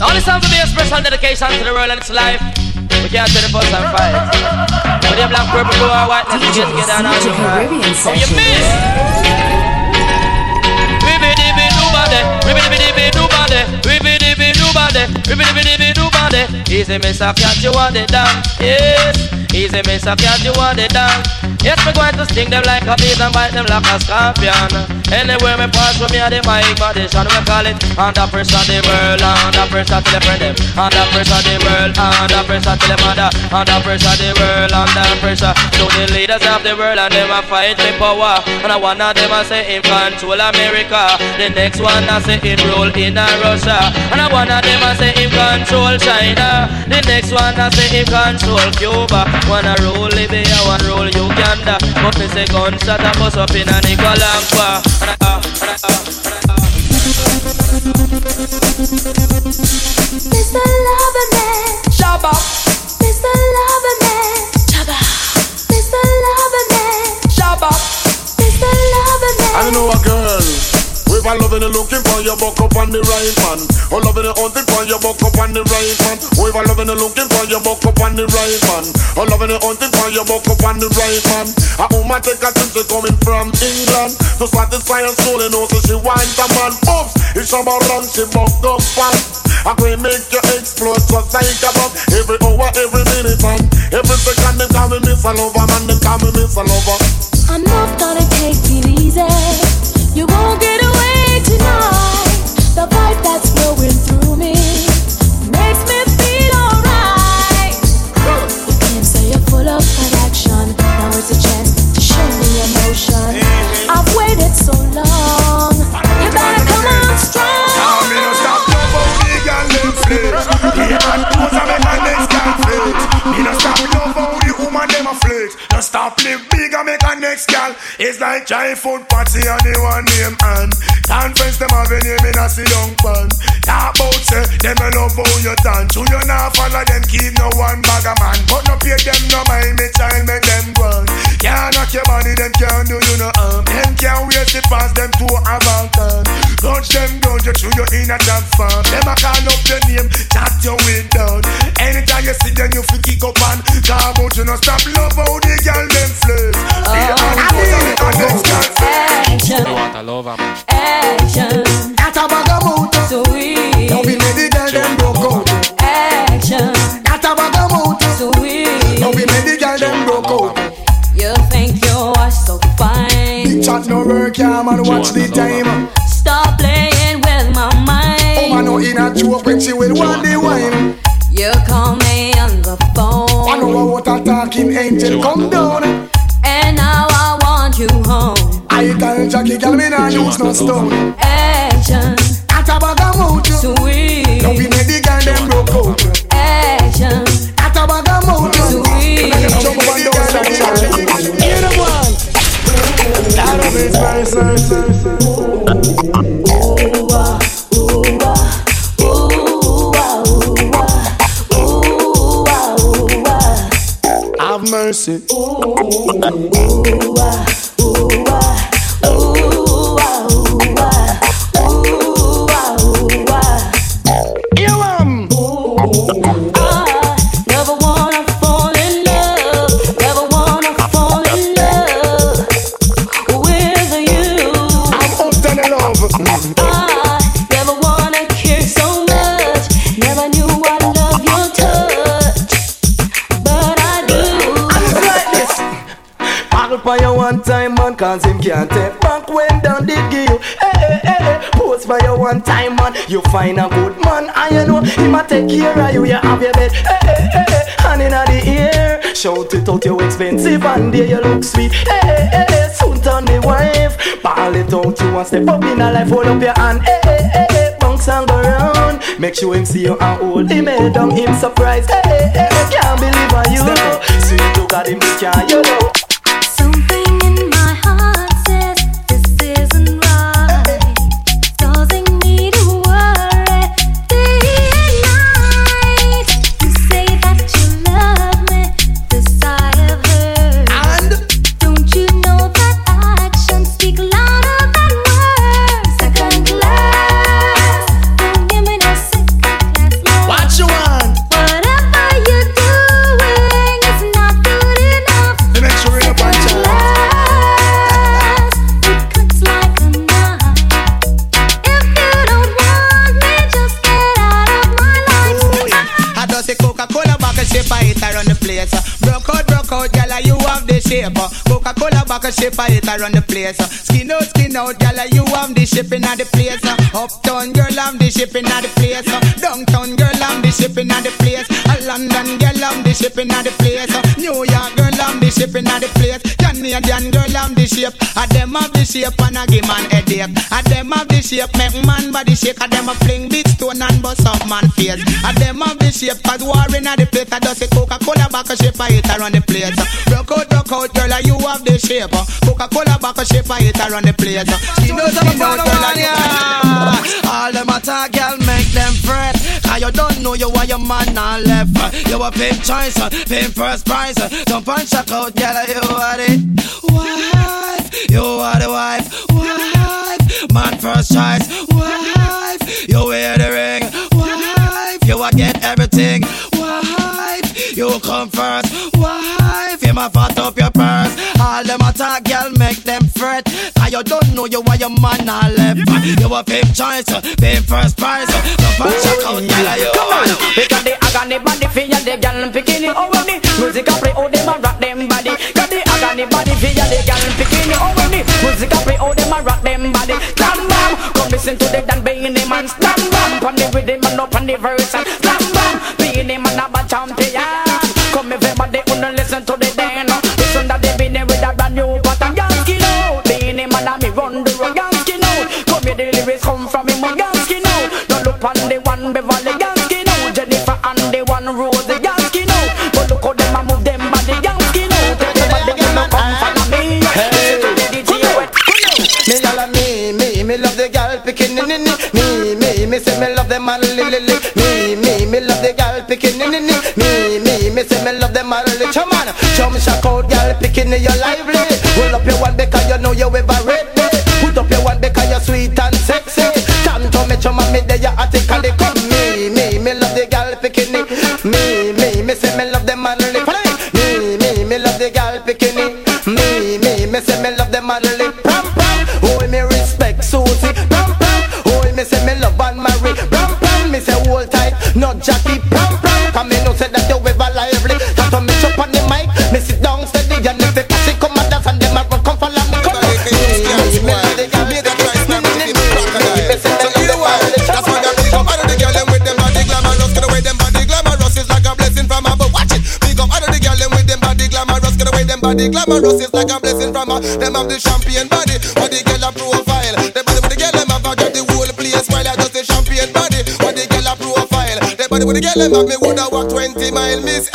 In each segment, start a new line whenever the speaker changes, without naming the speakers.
Now this song will be a special dedication to the world and its life. We can't turn the bus and fight. But the black, purple, blue, or white, let's get together and all
Caribbean
Oh, you miss? Ribby-dibby do-body, ribby-dibby do-body, ribby-dibby do-body, ribby-dibby do-body. Easy, miss, I can't you want it down? Yes. Easy, miss, I can't you want it down? Yes, me going to sting them like a bees and bite them like a scorpion. Anywhere me pass from me a the mic condition, we call it under pressure the world, under pressure till the friend them, under pressure the world, under pressure till the mother, under pressure the world, under pressure. So the leaders of the world and them a fight for power, and I one of them a say in control America, the next one a say in rule in Russia, and I one of them a say in control China, the next one a say in control Cuba, one a rule Libya, one rule Uganda. But me say gunshot a bust up in a Nicaragua. And I, uh,
With a loving and looking for your buck up on the right man. Oh, loving and hunting for your buck up on the right man. With a loving and looking for your buck up on the right man. Oh, loving and hunting for your buck up on the right man. A woman take a trip to coming from England to satisfy her soul and also she wants a man. Oops, it's about run, she buck up fast. I can make you explode just like a bomb Every hour, every minute and every second Them call me Miss a Lover, man, them call me Miss Lover
I'm not gonna take it easy. You won't get away
stone.
Action,
That a bag of
sweet.
Now we made the girl them broke out.
Action,
That a bag of mouth.
sweet.
Jump up and down, stand challenge. Hear the one. That of his verse. Have mercy. You can't take back when down did give you. Hey, hey, hey, hey. Post for you one time, man. You find a good man, and you know him a take care of you. You have your bed, hey, hey, hey, hey. hand in the ear. Shout it out, you expensive, and there you look sweet. Hey, hey, hey, hey. Soon turn the wife. Ball it out, you want step up in a life, hold up your hand. Hey, hey, hey, hey. Bounce and go round. Make sure him see you and hold him head down, him surprised. Hey, hey, hey. Can't believe how you. Sweet, you got him, can't you know?
Coca-Cola back a shape, I hit around the place. Skin out, skin out, gal, uh, you have the shipping at the place. Uptown girl, I'm the shipping at the place. Downtown girl, I'm the shipping at the place. A London girl, I'm the shipping at the place. New York girl, I'm the shipping at the place. Canadian girl, I'm the shape. A them have the shape and a give man headache. A them have the shape, make man body shake. A them a fling big stone and bust up man face. A them have the shape, cause war in a the place. I just say Coca-Cola back a shape, I hit around the place. Rock out, rock out, girl, you have the shape. Coca-Cola back a shape, I hit around the place. Skin out, skin out, girl,
All them attack, girl, make them fret. Cause you don't know you are your man on left. You uh, uh. a pimp choice, pimp first prize. Jump and check out, girl, you are it. Wife, you are the wife. Wife, man first choice. Wife, you wear the ring. Wife, you a get everything. Wife, you come first. Wife, you ma fat up your purse. All them attack, girl, make them you don't know you are your man on left. You a pimp choice, pimp first prize. Jump and check out, girl, you
Come on, because the agony body feel the gal picking it over oh, the music a play, oh them a rock them body. Got the agony body feel the gal picking it over oh, the music a play, oh them a rock them body. Stand bam, come listen to the Dan Beenie man. Stand bam, pon the rhythm and up on the verse. Stand bam, Beenie man a bad champion.
In your lively. Them
body glamorous is like a blessing from above. Them have the champion body, but the girl a profile. The body with the girl them have a got the whole place while I just the champion body, but the girl a profile. The body with the girl them have me woulda walk 20 mile. Miss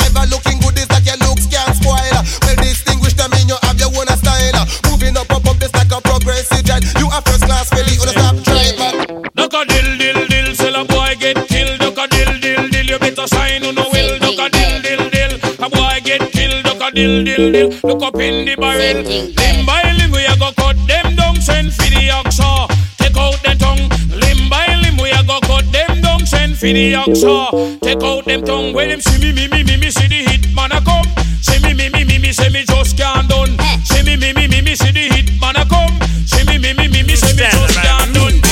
dill dill dill, look up in the barrel. Limb by limb we a go cut them down, send for the oxa. Take out the tongue. Limb by limb we a go cut them down, send for the oxa. Take out them tongue. When them see me me me me me see the hit man a come. See me me me me me say me just can't done. See me me me me me see the hit man a come. See me me me me me say me just can't done.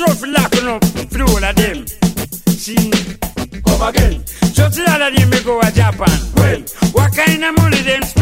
Slow for locking up all of them. See,
Come again.
so see all of them me go to Japan.
Well.
What kind of money them spend?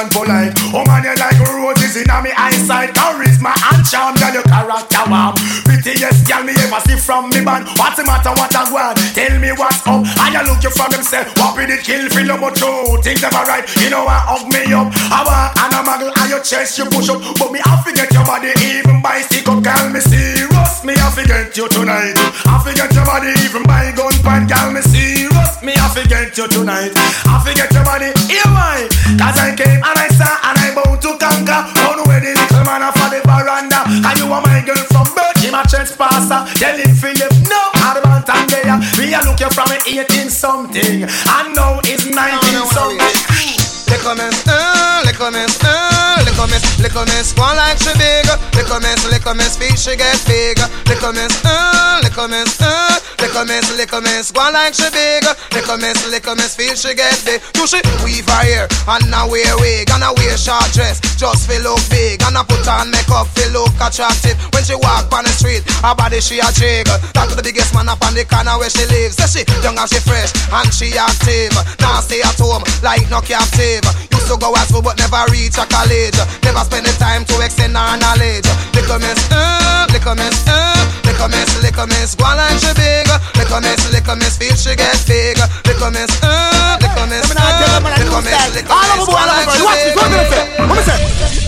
Mention polite. Oh man, you like roses in me eyesight. Charisma and charm, girl, your character warm. Prettiest girl me ever see from me band. What's the matter, what I want? Tell me what's up. I you look you from himself. What be the kill, feel more true. Things never right, you know I hug me up. I want and a muggle on your chest, you push up. But me, I forget your body even by stick up, girl, me serious. Me, I forget you tonight. I forget your body even by gun you tonight. I forget your body, here why? Cause I came and I saw and I bound to conquer. On where the little man off of the veranda. And you are my girl from birth, him a church pastor. Tell him Philip, no, Adamant and there. Me, I look you from 18 something. And now it's 19 something.
Les commerces, euh, les commerces, euh, les commerces, les commerces, one like she big. Les commerces, les commerces, fish she get big. Les commerces, euh, les commerces, euh, les commerces, les commerces, one like she big. Les commerces, les commerces, fish she get big. You she weave her hair and now wear wig and I wear short dress just feel look big and I put on makeup feel look attractive. When she walk on the street, her body she a jiggle. Talk to the biggest man up on the corner where she lives. Say she young and she fresh and she active. Now stay at home like no captive. Used to go at school but never reach a college. Never spend the time to extend her knowledge. Little miss, uh, little miss, uh, little miss, little miss, go on like she big. Little miss, little miss, feel she get big. Little miss, uh, little miss, uh, little miss, little miss, go on like she big.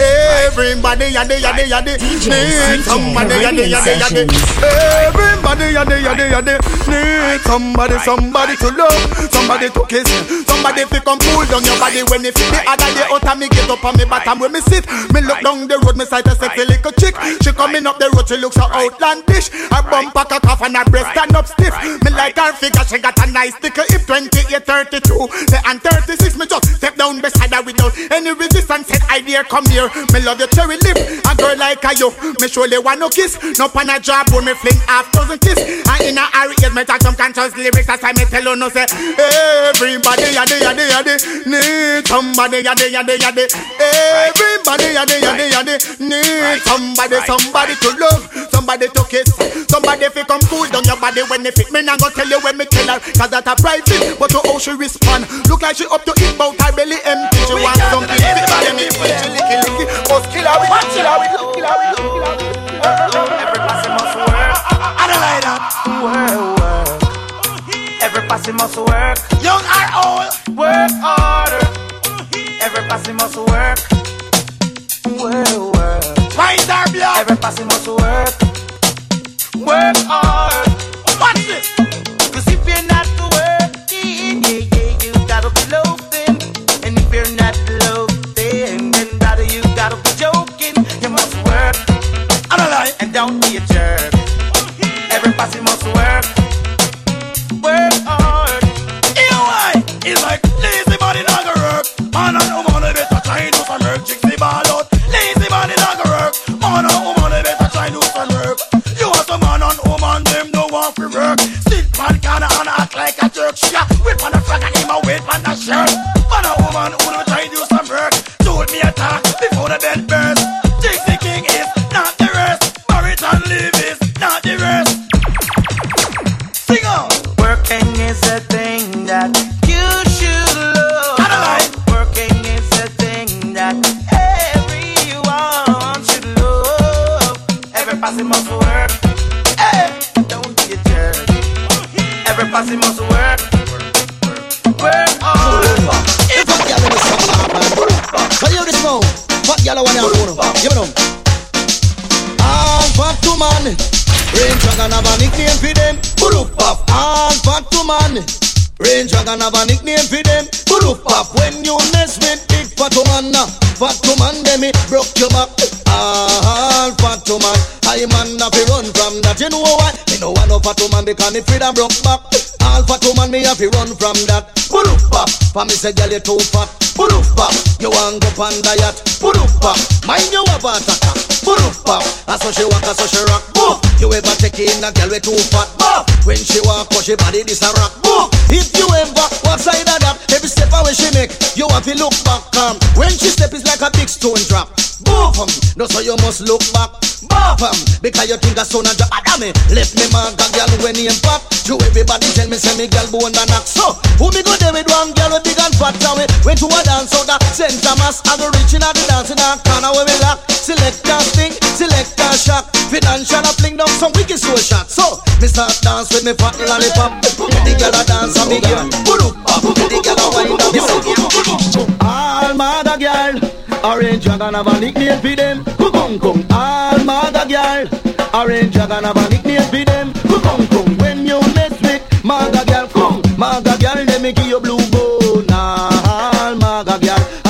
Everybody yadi yadi yadi need somebody yadi yadi yadi. Everybody yadi yadi yadi need somebody somebody to love, somebody to kiss, somebody to come pull down your body when you feel the other day. Out of me get up on me bottom when me sit. Me look down the road, me sight a sexy little chick. She coming up the road, she looks so outlandish. Her bum pack a cough and her breast stand up stiff. Me like her figure, she got a nice thicker hip. 28, 32, say and 36. Me just step down beside her without any resistance. Said I dare come here. Me love your cherry lip. A girl like a you, me surely want no kiss. No pan a job when me fling half dozen kiss. And in a hurry, yes, me talk some conscious lyrics. That's why me tell you no say everybody yadi yadi yadi need somebody yadi yadi yadi. Everybody yadi yadi yadi need somebody somebody to love, somebody to kiss, somebody fi come cool down your body when they fit. Me nah go tell you when me tell her, cause that a private. But to how she respond, look like she up to eat, but her belly empty. She want something. Everybody me when she licky licky, must kill her with, kill her with, kill her with, kill her. Every pussy must work. I don't like that. Work, work. Every pussy must work. Young or old, work harder. Every pussy must work. Work, work. Mind our blood. Every pussy must work.
work hard.
Dragon have a nickname for them. Puruf pop. When you mess with big fat man, fat man, them it broke your back. All fat man. I man have to run from that. You know why? Me no want no fat man because me I broke back. All fat man, me have to run from that. Puruf pop. For me say, girl, you too fat. Puruf pop. You want go pan diet. Puruf pop. Mind you have pop. I saw she walk, I saw she rock. Boom. You ever take in a girl with too fat? Boom. When she walk, cause she body this a rock. Boom. If you ever walk side of that, every step away she make, you have to look back. Um, when she step is like a big stone drop. Boom. No, so you must look back. Boom. Because you think a son a drop. Adame. Eh? Left me mark a girl when he pop. To everybody tell me, say me girl bone and knock. So, who me go there with one girl with big and fat? We went to a dance out the center mass. I go reaching out the dance in corner where we lock. Select a sting, select a shock. Financial a fling down some wicked soul shot. So, me start dance with me fat lollipop. The girl a dance and me girl. Pull up, the girl a wind up. All mother girl. Orange dragon have a nickname for them. Kukung kung. All mother girl. Orange dragon have a nickname for them. Kukung kung. When you mess with mother girl, come. Mother girl, they make you blue bone.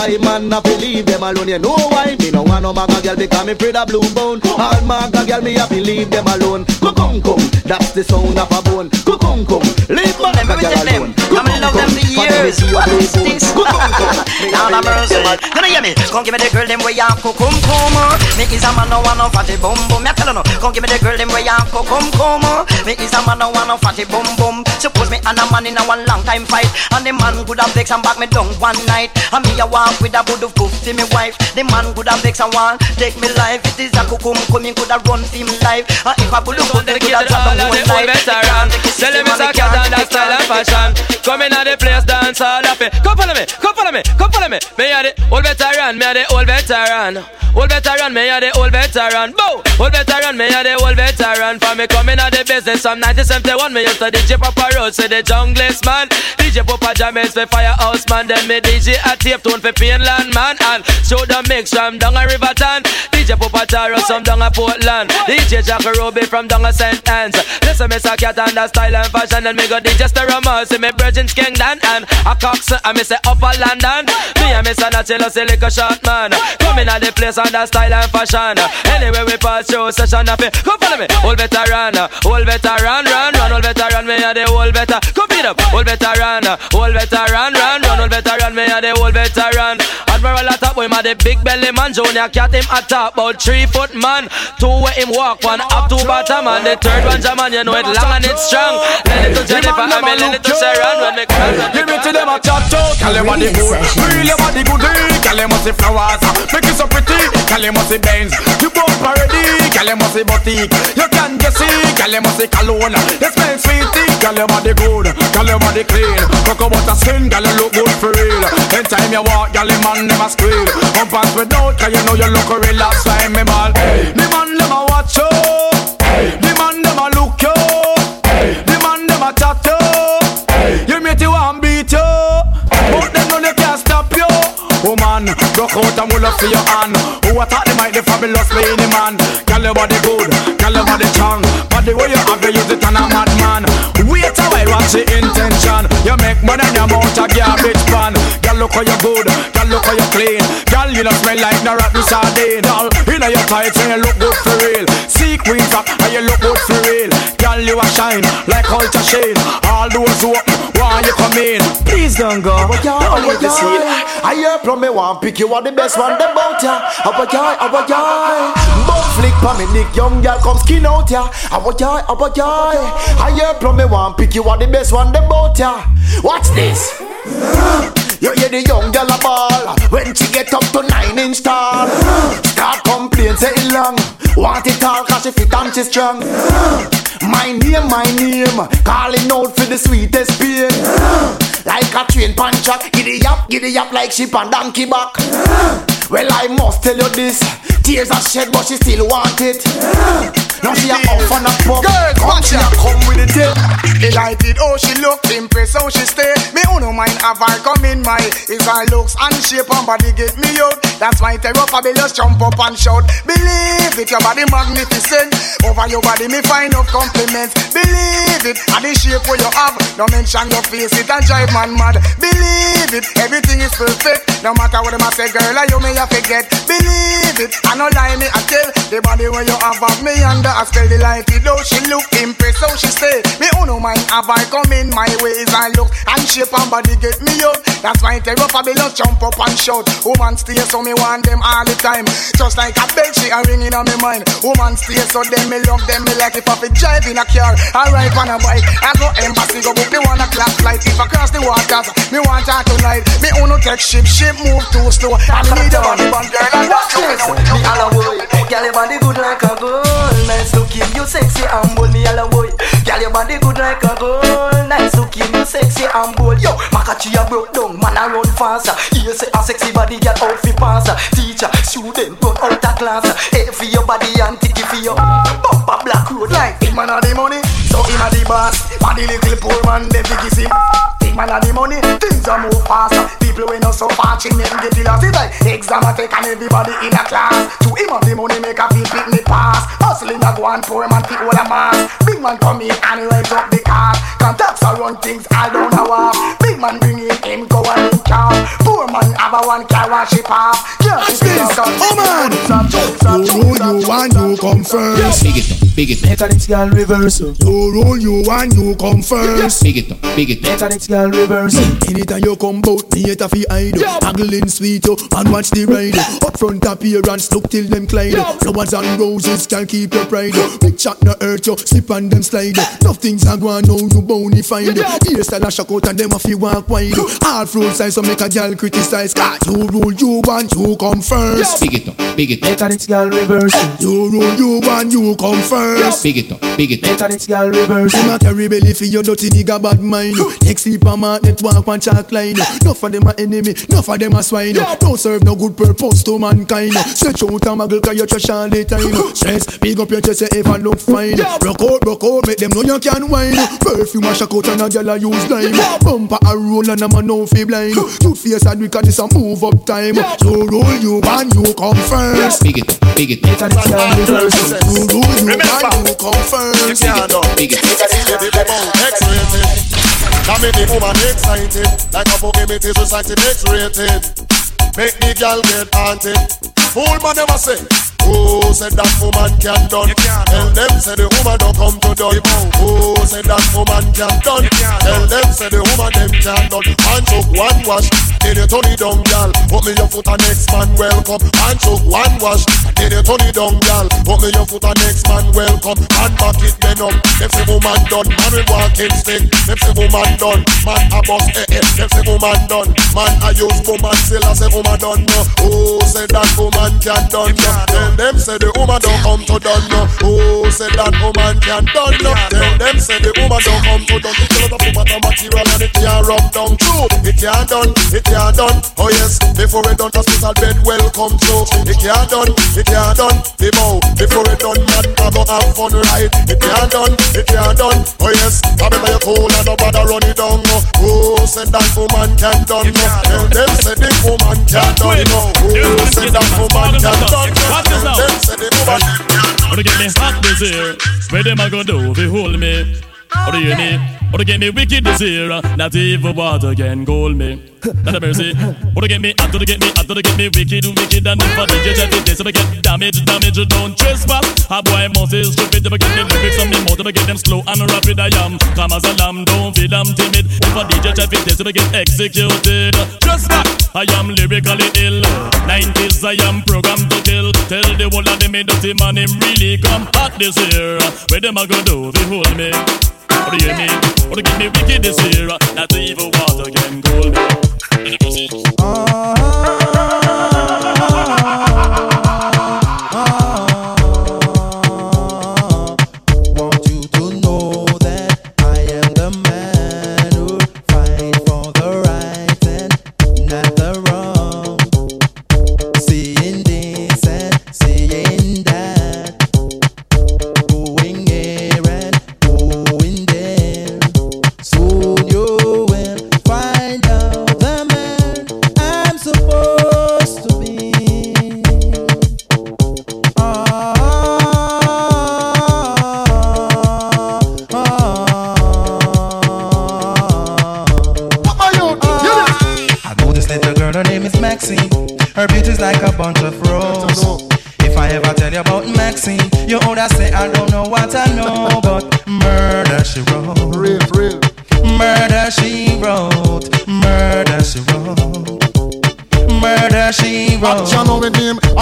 I man not believe them alone. You know why? Me no want no mother girl because me afraid of blue bone. All mother girl, me to leave them alone. Kukung kung. That's the sound of a bone. Kukung kung. Leave mother girl alone.
I'm in love them for years. What is this? Now I'm mercy. You know hear me? Come give me the girl them way you come come. Me is a man no want no fatty bum bum. Me tell no. Come give me the girl them way you come come. Me is a man no want no fatty bum bum. Suppose me and a man in a one long time fight, and the man could have vex and back me down one night. And me a walk with a good of cook to me wife. The man could have vex and want take me life. It is a kukum coming could have run for me life. Uh, and if I could look good, then could have drop the whole life.
Tell him it's a cat and that style and fashion. Come in at the place, dance all up it. Come follow me, come follow me, come follow me. Me a the old veteran, me a the old veteran. Old veteran, me a the old veteran. Bow, old veteran, me a the old veteran. For me coming at the business from 1971, me used to DJ Papa Road, say the junglist man. DJ Papa James for Firehouse man, then me DJ a tape tone for Painland man, and show the mix from down a Riverton. DJ Papa Taro some down a Portland. DJ Jack Ruby from down a St. Anne's. Listen, me a cat and the style and fashion, and me go DJ Sterama, see me Virgin Kingdom and a Cox, and me say Upper London. Me and me son a chill, say like a short man. Coming at the place and the style and fashion. Anyway, we pass through session of it. Come follow me, old veteran, old veteran, run, run, old veteran, me a the old veteran. Come beat up, old veteran, old veteran, run, run, old veteran, me a the old veteran. Admiral a top, boy, my the big belly man. Junior cat him a top, about three foot man. Two way him walk, one up, two bottom, and the third one Jaman, you know it long and it's strong. Let it to Jennifer, I mean, let it to Sharon, when me come.
Give me to them a chat out, call them on the good. Feel your body good, call them on the flowers Make it so pretty, call them on the Benz You both parody, call them on the boutique. You can just see, call them on the cologne. They smell sweetie, call them body good. Call them body clean, cocoa butter skin, call them look good for real. Anytime you walk, call them man never squeal Come pass without, cause you know you look real Last time me ball, the man them a watch you The man them a look you The man them a chat you You mate you want beat you But them know they can't stop you. Woman, broke out and mull up for your hand. Who attack the mic, the fabulous lady man? Girl your body good, girl your body strong. Body body where you have to use it on a madman. Wait a while, watch the intention. You make money and you mount a garbage pan. Girl, look how you good. Girl, look how you clean. Girl, you don't smell like no rotten sardine. Girl, you know your tights and you look good for real. See queen top and you look good for real. Girl, you a shine like ultra shade. All doors open, why you come in? Please don't go. Don't let the see it.
I hear from me one pick you are the best one them bout ya. Abba joy, abba joy. Bum flick pa me nick young girl come skin out ya. Abba joy, abba joy. I hear from me one pick you are the best one them bout ya. Watch this. You hear the young girl a ball When she get up to nine inch tall. Start complain say it long. Want it all cause she fit and she strong. My name, my name Calling out for the sweetest pain Like a train puncher Giddy up, giddy up like sheep and donkey back. Well I must tell you this Tears are shed but she still want it Now she a off on a pop
Girl,
Come she a come with it eh.
Delighted, oh she look impressed, how she stay. Me who no mind have her come in my Is her looks and shape and body get me out. That's why terror fabulous jump up and shout. Believe it, your body magnificent. Over your body me find no compliments. Believe it, and the shape where you have. Don't mention your face, it and drive man mad. Believe it, everything is perfect. No matter what them a say, girl, I you me a forget. Believe it, I no lie me I tell. The body where you have of me under a spell delighted. Though she look impressed, how she stay. Me who no mind have I come in my ways I look and shape and body get me up. That's why terror fabulous jump up and shout. Woman stay so me want them all the time. Just like a bell she a ringing on me mind. Woman stay so them me love them me like if I fit drive in a car or ride on a bike. I go embassy go book me one o'clock flight. If I cross the waters, me want her tonight. Me no take ship, ship move too slow. Me need a body girl and that's you.
Me all a boy, girl your body good like a gold. Nice looking, you sexy and bold. Me all a boy, girl your body good like a gold. Nice looking, you sexy and bold. Yo, Makachi a broke down, man a run faster. You say a sexy body girl out fi pass. Teacher, student run out of class. Hey for your body and ticky for your bumper black road like.
Big man a the money, so him a the boss. For the little poor man, them fi kiss him. Big man a the money, things a move faster. People we know so watching them get the lost. Like exam a take and everybody in a class. To him have the money make a feel pick me pass. Hustling a go and poor man pick all a mass. Big man come in and raise up the car. Contacts a run things all down a walk. Big man bring in him go and him car. Poor man have a one car wash it off. Yeah,
Watch this. Oh man. You roll you want you come first.
Big it up, big it up.
Mechanics girl reverse. You roll you want you come first.
Big it up, big it up.
Mechanics girl reverse. Anytime you come bout me it a fi hide. Haggling sweet you and watch the ride. Up front appearance look till them glide. Flowers and roses can keep your pride. Big chat no hurt you, slip on them slide. Nothing's a go on now you bony find. Hairstyle a shock out and them a fi walk wide. All fruit size so make a girl criticize. Cause you rule you want you come first.
Big it up, big it up.
Mechanics girl reverse. You rule you want you come first.
Big it up, big it up.
Mechanics girl reverse. You not carry belly for your dirty nigga bad mind. Next sleep a man net walk one chalk line. Enough of them a enemy, enough of them a swine. Don't serve no good purpose to mankind. Stretch out a muggle cause you trash all the time. Stress, big up your chest, you ever look fine. Rock out, rock out, make them know you can wine. Perfume a shock out and a gyal a use lime. Bumper a roll and a man no fi blind. Tooth face and wicked this a move up time. So roll you and you come first.
Big it big it up.
Mechanics girl reverse. You roll you and you come first.
Big it
X-rated. That make the woman excited. Like a Pokemon society X-rated. Make the girl get haunted. Fool man never say. Who said that woman can done? Tell them say the woman don't come to done. Who said that woman can done? Tell them say the woman them can done. And took one wash, then you turn it down, girl. Put me your foot on next man welcome. And took one wash, then you turn it down, girl. Put me your foot on next man welcome. And back it then up. Them say woman done, man we walking stick. Them say woman done, man a bust eh eh. Them say woman done, man I use woman still I say woman done no. Who said that woman can done no? Tell them say the woman don't come to done no. Who said that woman can done no? Tell them say the woman don't come to done. It's a lot of woman material and it can't rub down true. It can't done, it can't done. Oh yes, before it done hospital bed welcome to. It can't done, it can't done. Bow before it done man I go have fun right. It can't done, it can't done. Oh yes, I better you cool and nobody run it down no. Who said that woman can done no? Tell them say the woman can done no. Who said that woman can done no? Tell them say the woman can done
Or to get me hot this year. Where them a go do if you hold me? What to you oh, me? Or to get me wicked this year. Not even water can cool me. Not a mercy. Or to get me hot, to get me hot, to get me wicked, wicked, and if I DJ jet it, so I get damage, damage, don't trespass. A boy must is stupid, if I get the lyrics on me mouth, if I get them slow and rapid, I am. Come as a lamb, don't feel I'm timid. If I DJ jet it, so I get executed. Just back, I am lyrically ill. 90s, I am programmed to kill. Tell the world that they made dirty man, him really come hot this year. Where them a go do if you hold me? Or to hear me? Or to get me wicked this year? Not even water can cool me.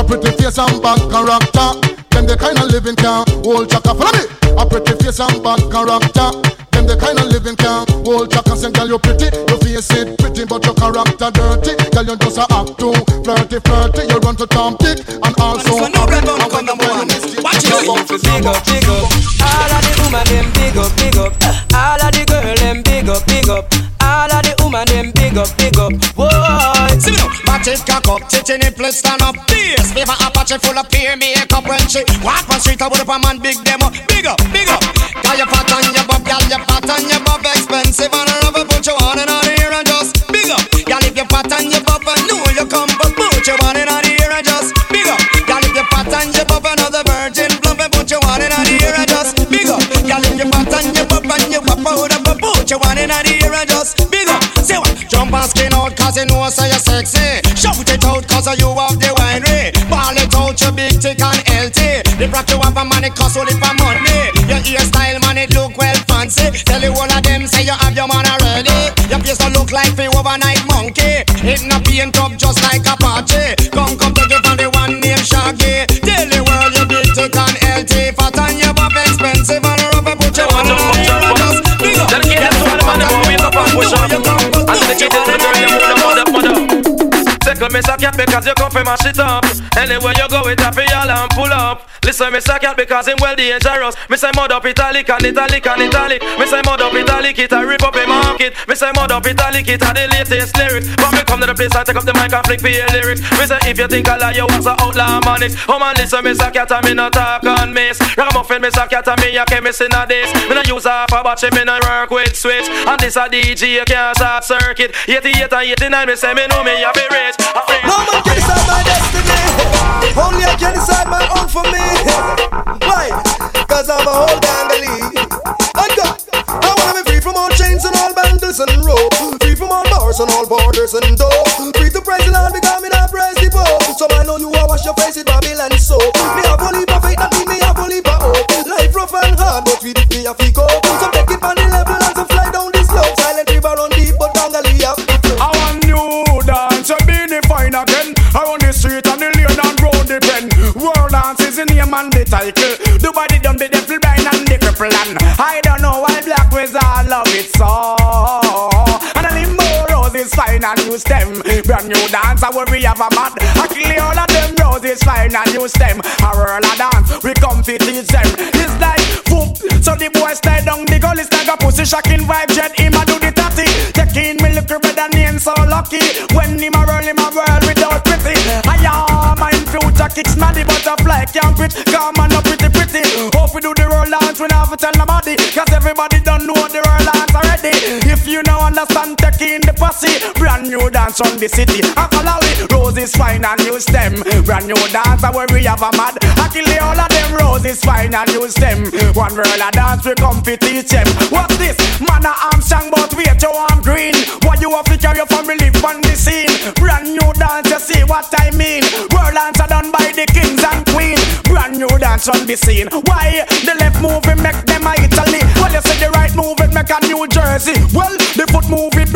A pretty face and bad character. Them the kind of living can hold chaka. Follow me. A pretty face and bad character. Them the kind of living can hold chaka. Say, girl, you pretty, your face it pretty, but your character dirty. Girl, you just a act too flirty, flirty. You run to Tom Dick and also. And when you when you miss it,
Watch it, big up, big up. All of the woman them big up, big up. All of the girl them big up, big up. All of the woman them big up, big up. Whoa.
See me now, batch it cock up, titty nipple stand up. Bass, favor Apache full of peer makeup when she walk on street. I would up a man big demo, big up, big up. Got your fat on your bob, gal your fat on your bob, expensive and love. Put you on and on here and just big up. Gal if your fat on your bob, I know you come, but put you on and on here and just big up. Gal if your fat on your bob, another virgin plump and put you on and on here and just big up. Gal if your fat on your bob and you pop out put you on and on here and just big up. Say what? Jump and skin out cause you know so you're sexy. Shout it out cause you have the winery. Ball it out, you big thick and healthy. The rock you have a it cost only for money. Your hairstyle, man, it look well fancy. Tell you all of them say you have your man already. Your face don't look like the overnight monkey. It not paint up just like a party. And
dedicated to the girl them who the mother, mother. Tickle me suck cat because you come from mash it up. Anywhere you go, it happy y'all and pull up. Listen, me suck cat because him well dangerous. Me say mud up italic and italic and italic. Me say mud up italic, it a rip up a market. Me say mud up italic, it a the latest lyrics. But me come to the place, I take up the mic and flick for your lyrics. Me say if you think I lie, you was a outlaw man. Oh man, listen, me suck and me no talk on miss. Me suck cat and me a chemist in a this. Me no use half a batch, me no work with switch. And this a DJ, can't stop circuit. 88 and 89, me say me know me a be rich.
No man can decide my destiny. Only I can decide my own for me. Why? Cause I'm a whole gangly. And God, I wanna be free from all chains and all bangles and ropes. Free from all bars and all borders and doors. Free to praise the Lord because me not praise the Pope. So I know you are wash your face with Babylon soap. Have to go. So take it on the level and so fly down this slope. Silent river run deep, but to flow.
I want new dance, you be the fine again. Around the street and the lane and round the pen. World dance is the name and the title. The body done the devil blind and the cripple and I don't know why black wizard love it so. And a limbo roses fine and use them. Brand new dance, I we have a mad. I kill all of them roses fine and use them. A world of dance, we come to teach them. It's like so the boy stay down the gully, like a pussy shocking vibe jet. Him a do the tatty, taking me little better name so lucky. When him a roll him a world without pretty. I am my future kicks the butterfly can't quit. Come on up pretty pretty. Hope we do the roll dance, we never tell nobody. Cause everybody don't know the roll dance already. If you now understand, posse. Brand new dance on the city. I follow. Roses fine and use them. Brand new dance where we have a mad. I kill all of them roses fine and use them. One girl a dance we come fi teach them. What's this? Man a Armstrong but wait your arm green. What you have to carry your family on the scene? Brand new dance, you see what I mean? World dance are done by the kings and queens. Brand new dance on the scene. Why the left moving make them a Italy? Well you say the right moving make a New Jersey. Well the foot moving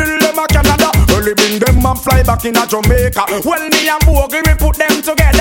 and fly back in a Jamaica. Well me and Bogle we put them together.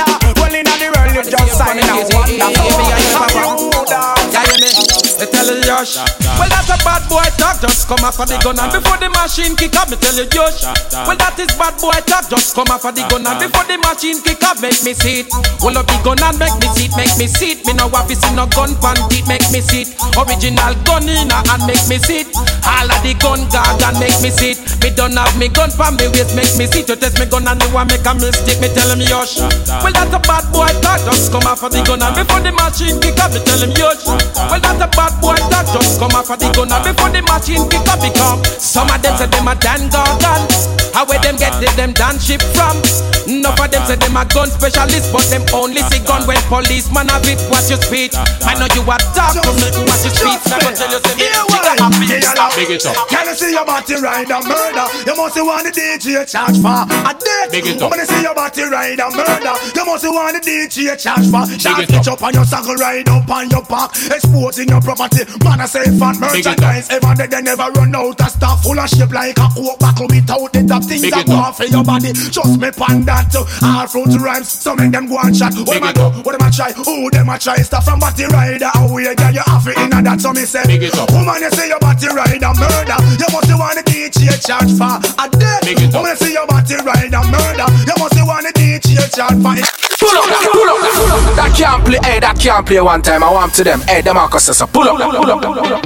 They tell you Josh. Well, that's a bad boy talk. Just come of the gun and before the machine kick up, me tell you Josh. Well, that is bad boy talk. Just come of the gun and before the machine kick up, make me see it. Well, up the gun and make me see it, make me see it. Me no have see no gun pan it, make me see it. Original gun in and make me see it. All of the gun guard and make me see it. Me don't have me gun pan me waist, make me see it. You test me gun and you want make a mistake, me tell him Josh. Well, that's a bad boy talk. Just come of the gun and before the machine kick up, me tell him Josh. Well, that's a bad boy that just come off of the gun and before the machine pick up become Some of them say them a Don Gorgon How where them get the, them Dan ship from Enough of them say them a gun specialist But them only see gun when policeman have it Watch your speech I know you a talk to me Watch your speech I go tell you say me Jigga happy
Big it up. Can you see your body ride a murder? You must see want the DJ charge for a date.
Big it up.
When you see your body ride a murder, you must see want the DJ charge for. Shot
it
pitch up on your saddle, ride up on your back, exposing your property. Man, I say fan
Big it up.
merchandise. Ever they, they never run out of stuff full of shape like a coke buckle without the top things
Big
that
it
go
up.
off for your body. Just me pan that too. All fruit rhymes, so make them go and shot. What
Big
them a
it
do?
up.
What them a try? Who them a try? Stuff from body rider. Away, girl, you have it in that. So me say,
Big it up.
woman, you say your body ride a murder. You must want the DJ charge for a death.
Big it up.
Woman, you say your body ride a murder. You must want the DJ charge for it.
Pull up, pull up, pull up. That can't play, hey, that can't play one time. I want to them, hey, them Marcus says, pull up, pull up, pull up.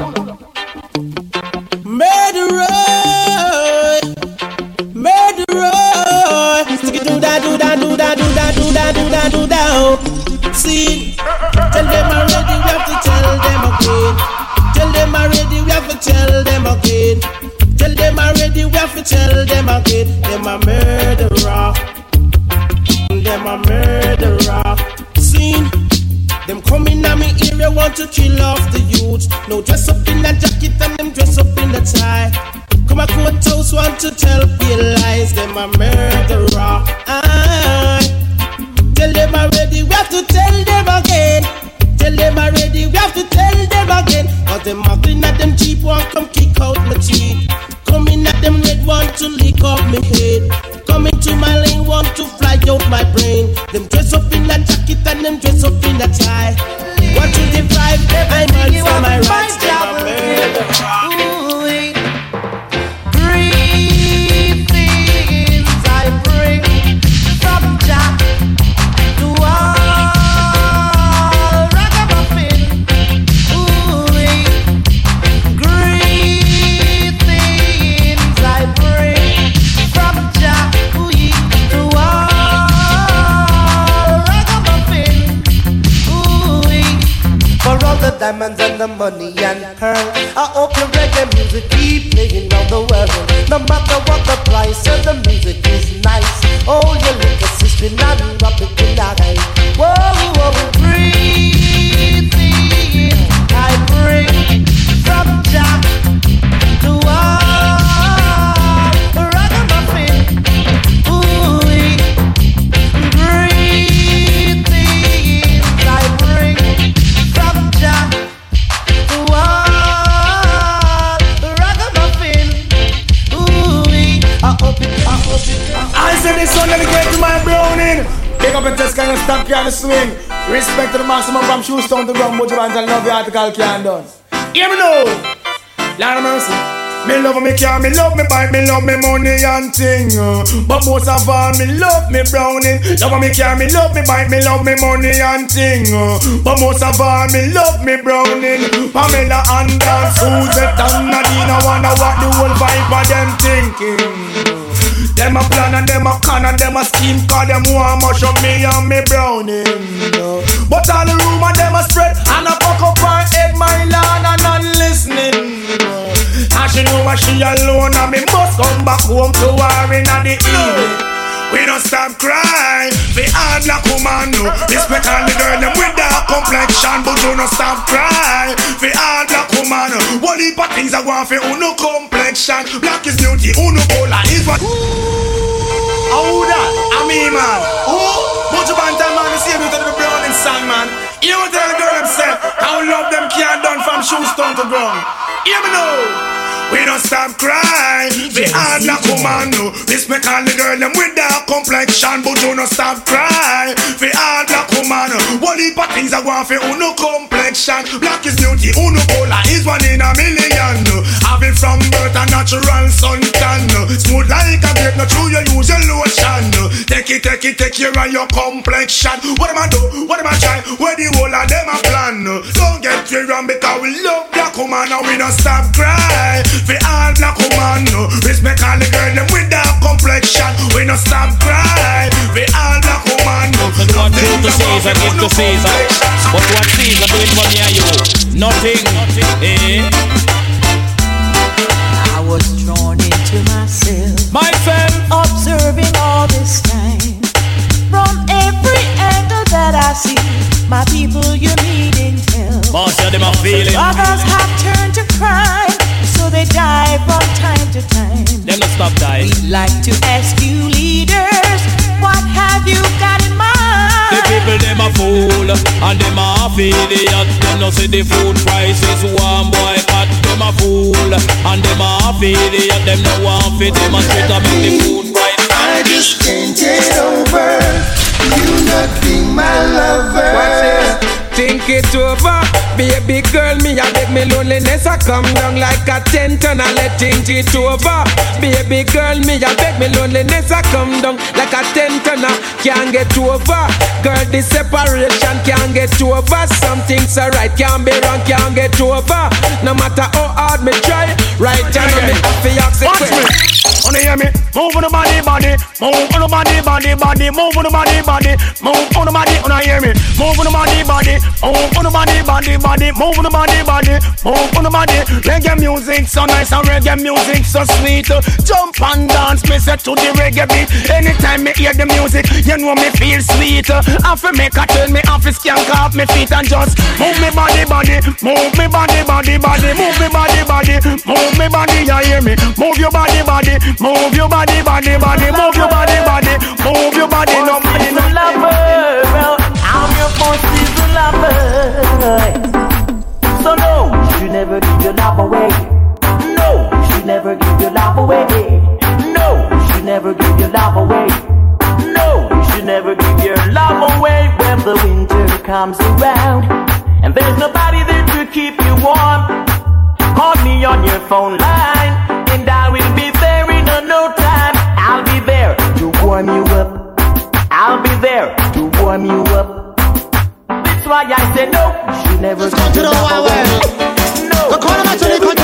Murderer, do that, do that, do that, do that, do that, do that, do that. oh. See, tell them already, we have to tell them again. Tell them already, we have to tell them again. Tell them already, we have to tell them again. Them a murderer. Them a murderer. Seen. Them coming at me area want to kill off the youth. No dress up in a jacket and them dress up in the tie. Come a courthouse want to tell pale lies. Them a murderer. Aye. Tell them already, we have to tell them again. Tell them already, we have to tell them again. Cause them muggling at them cheap one come kick out my teeth. Coming at them red want to lick off my head. Coming to my lane want to fly out my brain. Them dress up in a jacket and them dress up in a tie. One to the five, I'm on for my rights. Them a murderer. Diamonds and the money and pearl I hope your reggae music keep playing around the world. No matter what the price the music is nice. Oh, your
to
Ground Mojo and love the article can done. Hear me now. Lord of mercy. Me love me car, me love me bike, me love me money and thing. But most of all, me love me browning. Love me car, me love me bike, me love me money and thing. But most of all, me love me browning. Pamela and Dan, Suzette and I wonder what the whole vibe of them thinking. Them a plan and them a con and them a scheme Cause them want much of me and me browning But all the rumor them a spread And a fuck up her head my lord and not listening And she know Now she alone and me must come back home to her in the evening. We don't stop crying, we hard like commando Respect all the girl them with dark complexion But you don't stop crying, we hard like commando One heap of things I want for uno complexion. Black is beauty, uno cola is what? Who that? I mean man. Who? Bunch of bantam man, we see me to the brown and song man. You know what the girl them say How love them can't done from shoes down to ground. Hear me now we don't stop crying. We hard like commando. Respect all the girl them with dark complexion, but you do not stop crying. We hard like commando. One heap of things I want for uno complexion. Black is beauty, uno cola is one in a million. Have it from birth a natural suntan. Smooth like a grape, not true you use your lotion. Take it, take it, take care of your complexion. What am I do? What am I try? Where the whole of them a plan? Don't get me wrong because we love black woman and we don't stop crying. For all black woman, Respect all the girl them with dark complexion We no stop cry For all black woman,
What do to Caesar, give to Caesar But what Caesar doing for me and you? Nothing, eh?
Myself. Observing all this time. From every angle that I see, my people, you needing help.
You them a feeling
Others have turned to crime, so they die from time to time.
Them not stop die
We'd like to ask you leaders, what have you got in mind?
The people them a fool and them a half idiot. Them no see the food prices one boy cut. Them a fool and them a half idiot. Them no want fit them a straight to make the food price.
I just can't get over you not being my lover.
Think it over, baby girl. Me a beg me loneliness. I come down like a tent and I let think it over. Baby girl, me a beg me loneliness. I come down like a tent and I can't get over. Girl, this separation can't get over. Some things are right, can't be wrong, can't get over. No matter how hard me try, right now me have to ask the
Watch me.
question.
Wanna hear me? Move on the body, body. Move on the body, body, body. Move on the body, body. Move on the body. Wanna hear me? Move on the body, body. Move on the body, body, body. Move on the body, body. Move on the body. Reggae music so nice and reggae music so sweet. Jump and dance, me say to the reggae beat. Anytime me hear the music, you know me feel sweet. Have to make a turn me off, skank off me feet and just move me body, body. Move me body, body, body. Move me body, body. Move me body, you hear me? Move your body, body. Move your body, body, body. Move your body, body. Move your body, nobody, no
lover. I'm your boss's lover. So no, you should never give your love away. No, you should never give your love away. No, you should never give your love away. No, you should never give your love away when the winter comes around. And there's nobody there to keep you warm. Call me on your phone line, and I will be there there to warm you up. I'll be there to warm you up. That's why I say no. You should never Let's
go to the wild world.
No.
The corner man, Tony, come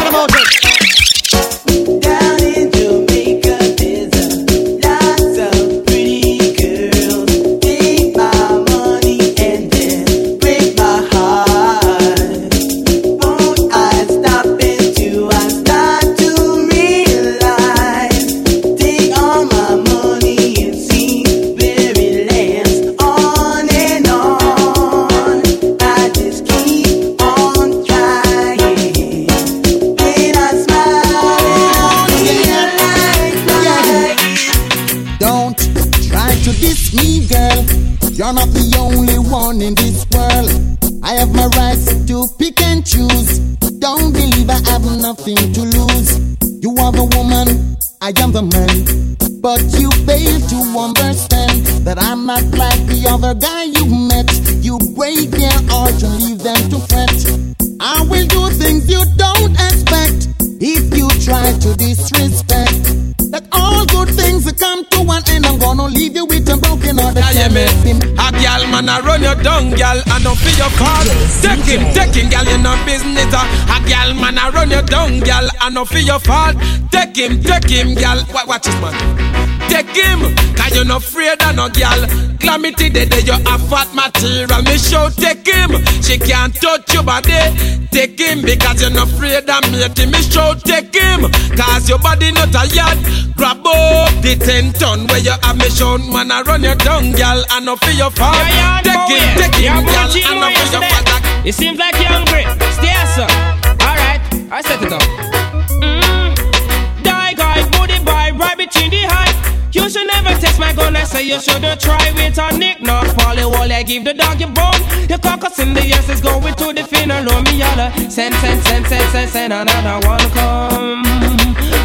You're not the only one in this world. I have my rights to pick and choose. Don't believe I have nothing to lose. You are the woman, I am the man. But you fail to understand that I'm not like the other guy you met. You break their heart and leave them to fret. I will do things you don't expect if you try to disrespect. That all good things come to an end. I'm gonna leave you with a broken heart.
Yeah, yeah, me. A gal man I run your down, gal, I don't feel your call. Him, take him, gal, you no business. uh. A gal man I run your down, gal, I don't feel your fault. Take him, take him, gal. What, watch this man.
Take him. Cause you no afraid of no gal. Calamity day day you a fat material. Me show take him. She can't touch your body. Take him because you no afraid of me. Me show take him. Cause your body not tired. Grab up the ten ton where you have me show. Man, I run your tongue, gal. I know for your father.
Yeah, yeah,
take him, take him,
Yeah, boy,
gal.
cheat
I know
more
your father.
It seems like you're hungry. Stay sir. Alright, I set it up. Mm. Die guy, booty boy, right between the height. You should gun, say you shouldn't try with a nick, not follow all I give the dog your bone. The carcass in the ears is going to the funeral, me yalla. Send, send, send, send, send, send another one come.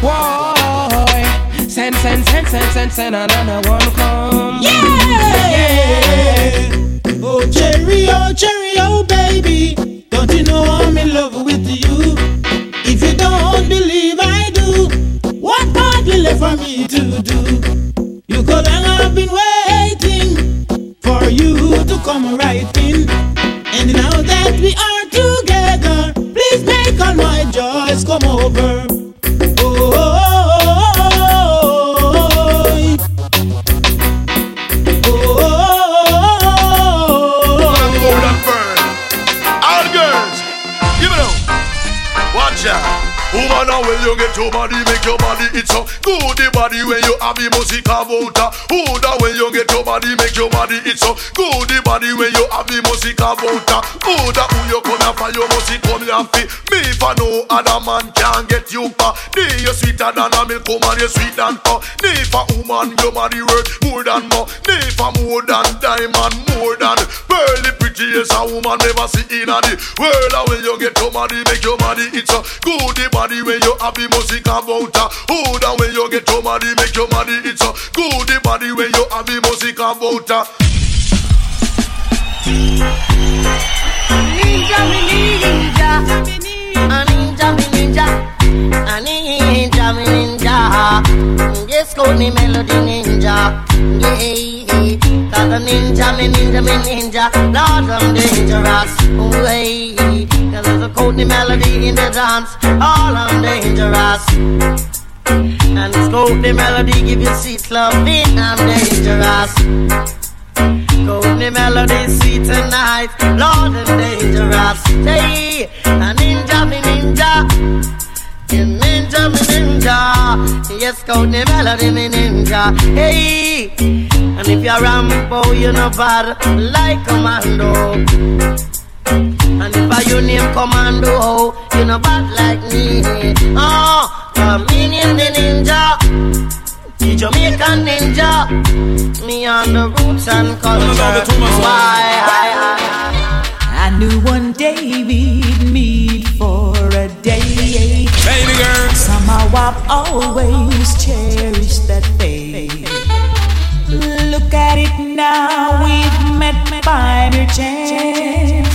Why? Send, send, send, send, send, send another one come.
Yeah. Oh cherry, oh cherry, oh baby, don't you know I'm in love with you? If you don't believe I do, what more will left for me to do? You could come right in, and now that we are together, please make all my joys come over. Oh, oh,
and burn. All girls, give it up. Watch out. Woman, how will you get your body, make your body good the body when you have the music of water. Who that when you get your body, make your body it's so good the body when you have the music of water. Who that who you come here for your music come here for me for no other man can get you for. Ni you sweeter than a milk woman, you sweet than oh. Ni for woman, your body worth more than more. Ni for more than diamond, more than pearly pretty as a woman never see in a the world. When you get your body, make your body it's a good the body when you have the music about her. Who that when you get your body, make your body it's a good body when you have the music about her.
Ninja, me ninja. A ninja, me ninja. A ninja, me ninja. Yes, me Melody Ninja. Yeah, cause a ninja, me ninja, me ninja. Lord, I'm dangerous. Way, cause there's a code melody in the dance. All I'm dangerous. And it's code the melody, give you sweet loving. I'm dangerous. Code the melody, sweet tonight. Lord, I'm dangerous. Hey, a ninja, me ninja. You ninja, me ninja. Yes, code the melody, me ninja. Hey, and if you're Rambo, you're not bad like commando. And if I your name commando, you know bad like me. Oh, I'm the ninja. The Jamaican ninja. Me on the roots and culture. Why?
I knew one day we'd meet for a day.
Baby girl.
Somehow I've always cherished that day. Look at it now, we've met by mere chance.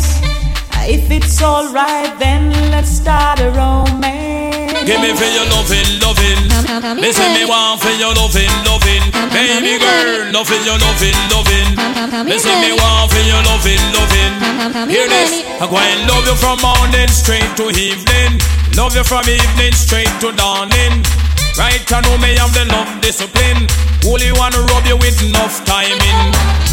If it's alright, then let's start a romance.
Give me for your loving, loving. Listen, me want for your loving, loving. Baby girl, love your loving, loving. Listen, me want for your loving, loving. Hear this, I go and love you from morning straight to evening. Love you from evening straight to dawning. Right, I know me have the love discipline. Only wanna rub you with enough timing.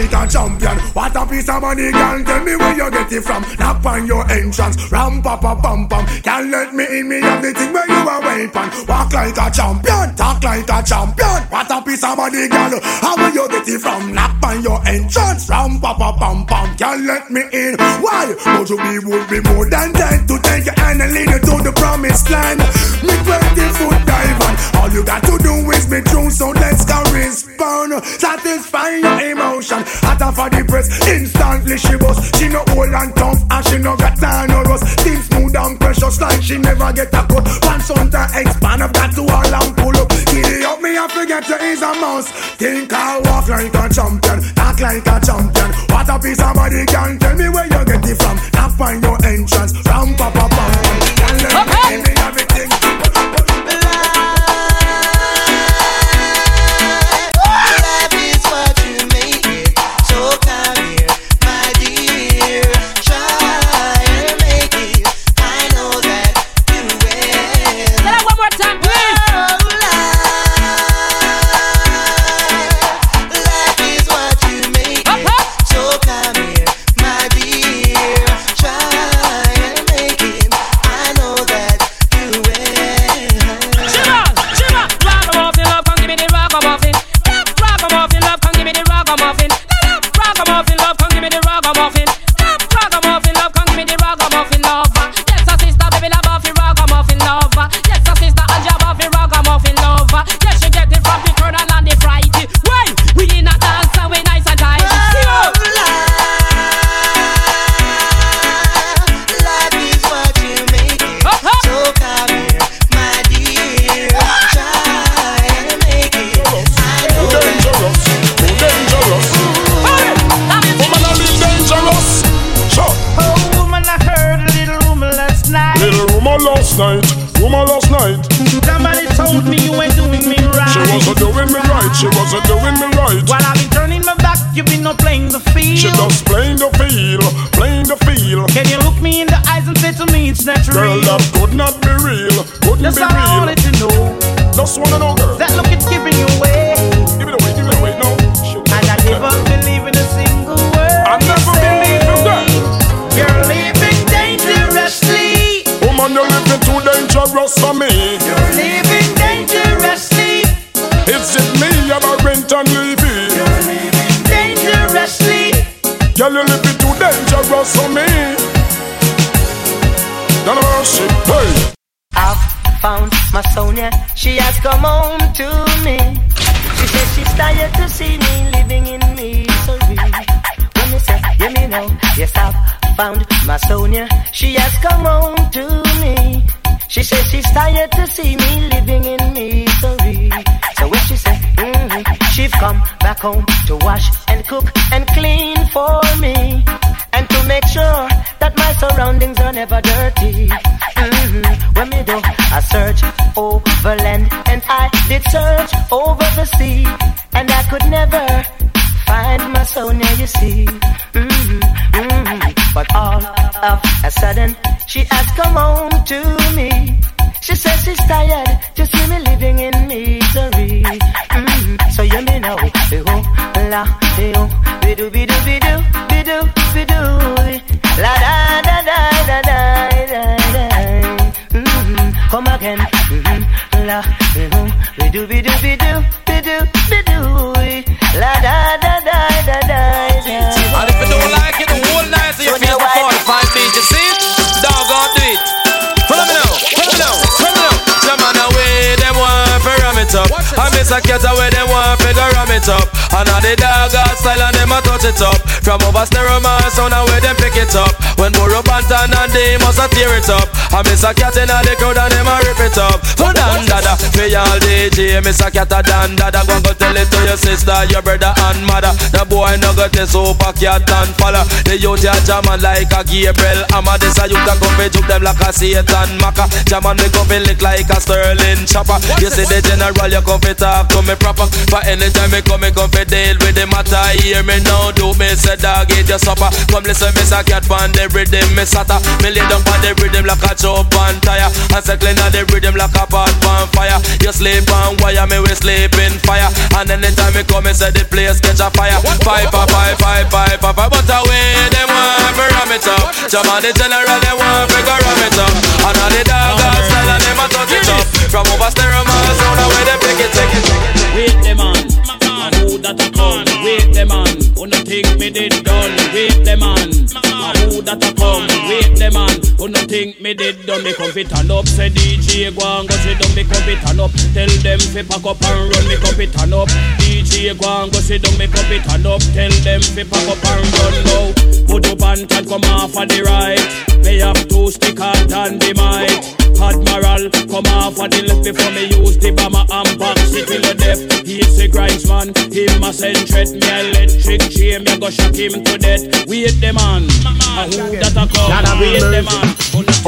like a champion. What a piece of money, girl. Tell me where you get it from. Knock on your entrance, ram pa pa pam pam. Can't let me in, me have the thing where you are weapon. Walk like a champion, talk like a champion. What a piece of money, girl. How will you get it from? Knock on your entrance, ram pa pa pam pam. Can't let me in. Why? But you be would be more than dead to take your hand and lead you to the promised land. Me 20 foot dive. All you got to do is be true, so let's go respond. Satisfy your emotion. Hotter for the press, instantly she bust. She no old and tough, and she no got time no rust. Things smooth and precious like she never get a cut. Pants on to expand, I've got to all and pull up. Giddy up me, I forget to is a mouse. Think I walk like a champion, talk like a champion. What a piece of body can tell me where you get it from. Not find your engine.
instructions. Ram pa pa pam
to me. She says she's tired to see me living in misery. Mm-hmm. So you may know, be-ho, la, be-ho, be-do, be-do, be-do, be-do, be-do, la da da da da da da. Mm-hmm. Come again, mm-hmm. la, be-ho, be-do, be-do, be-do, be-do, be-do,
I miss a cat away, them want to ram it up. And all the dog got style and them a touch it up. From over stereo man, sound and where them pick it up. When Burro Pantan and they must a tear it up. I miss a cat in the crowd and them a rip it up. For dan dada, for y'all DJ, miss a cat a dan dada. Go go tell it to your sister, your brother and mother. The boy no got this Super Cat and follow. The youth ya jamming like a Gabriel. I'm a this a youth a come fi juke them like a Satan Maka. Jamming me come fi lick like a Sterling chopper. You see the general, you come fi talk to me proper. For anytime me come, me come fi deal with the matter. Hear me now, do me say dog eat your supper. Come listen, me say cat pan the rhythm, me sata. Me lay down on the rhythm like a chop on tire. And circling on the rhythm like a pot on fire. You sleep on wire, me we sleep in fire. And anytime me come, me say the place catch a fire. Five, five, five, five, five, five, five. But away, them want me ram it up. Jam on the general, them want me go ram it up. And all the dog style and them a touch it up. From over stereo miles down the they pick it, take it.
Wait them man, I know that a come. Wait them man, wanna think me did done. Wait them man, I know that a come. Wait them man, wanna think me did done. Me come fit and up, say DJ go and go sit down. Me come fit and up, tell them fi pack up and run. Me come fit and up. DJ go and go sit down, make up it and up. Tell them fi pop up and run now. Put up and can come off of the right. Me have two stick out and the mic. Admiral, come off of the left before me use the bomber and box it till the death. He's a grinds man, him a send threat. Me electric chain, me go shock him to death. We hit the man, I hope that I come. hit the man,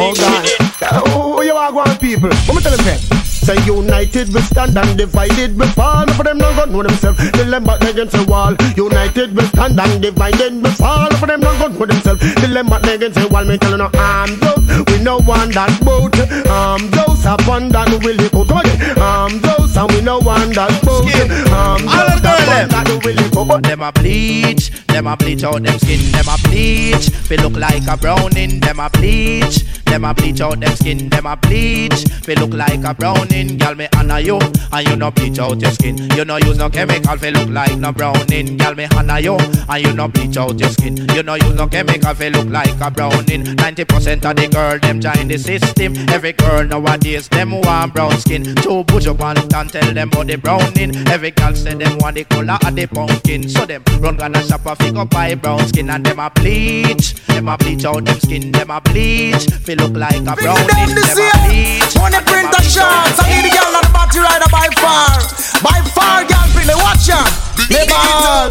oh God. Oh, you are going people. Let me tell you that. Say united we stand and divided we fall. For them not gonna know themselves. They them back against the wall. United we stand and divided we fall. For them not gonna know themselves. They them back against the wall. Me tell you no arm those. We no want that boat. Arm those abundant will you go it. Arm those and we no want that boat. Arm those abundant will you go it.
Them a bleach. Them a bleach out them skin. Them a bleach. We look like a browning. Them a bleach. Them a bleach out them skin. Them a bleach. We look like a browning browning. Girl, me honor you, and you no bleach out your skin. You no use no chemical fi look like no browning. Girl, me honor you, and you no bleach out your skin. You no use no chemical fi look like a browning. 90% of the girl, them join the system. Every girl nowadays, them want brown skin. Two bush up and tell them about the browning. Every girl say them want the color of the pumpkin. So them run gonna shop a figure buy brown skin and them a bleach. Them a bleach out them skin, them a bleach. fi look like a browning.
Them
a bleach.
Money print a shirt. I need a girl on the to rider, by far. By far, girl, bring watch ya. Never.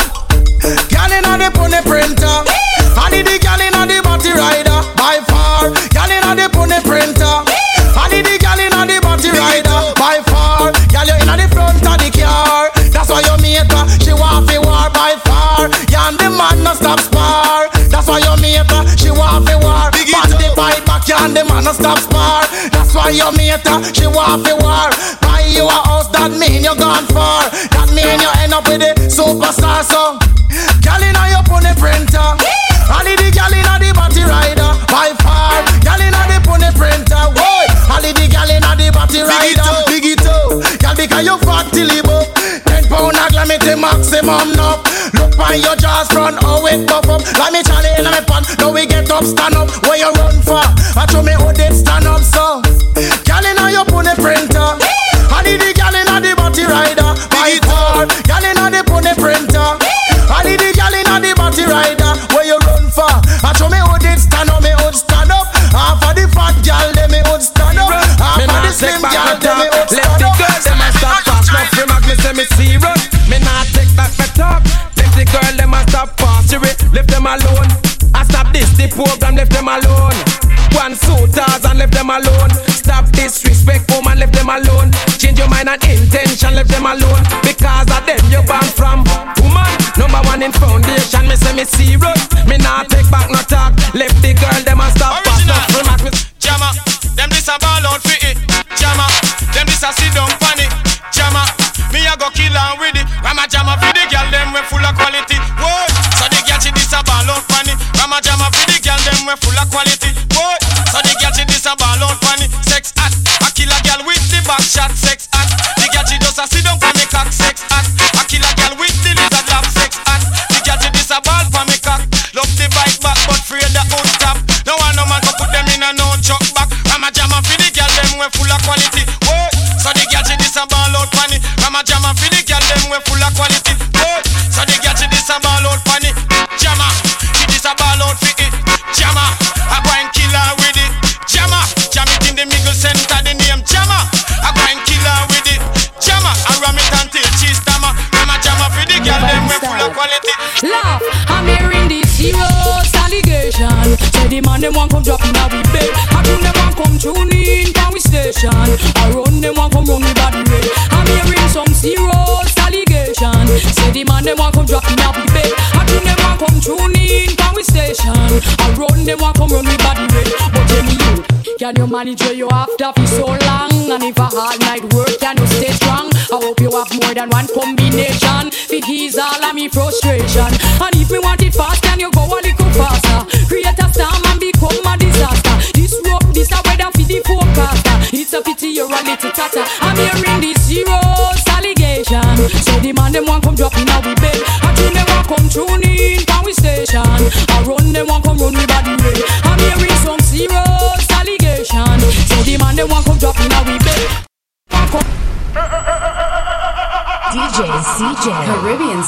Girl inna the pony printer. I need the girl inna the wake up from. Like me
mind and intention. Left them alone
Money, where you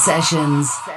Sessions.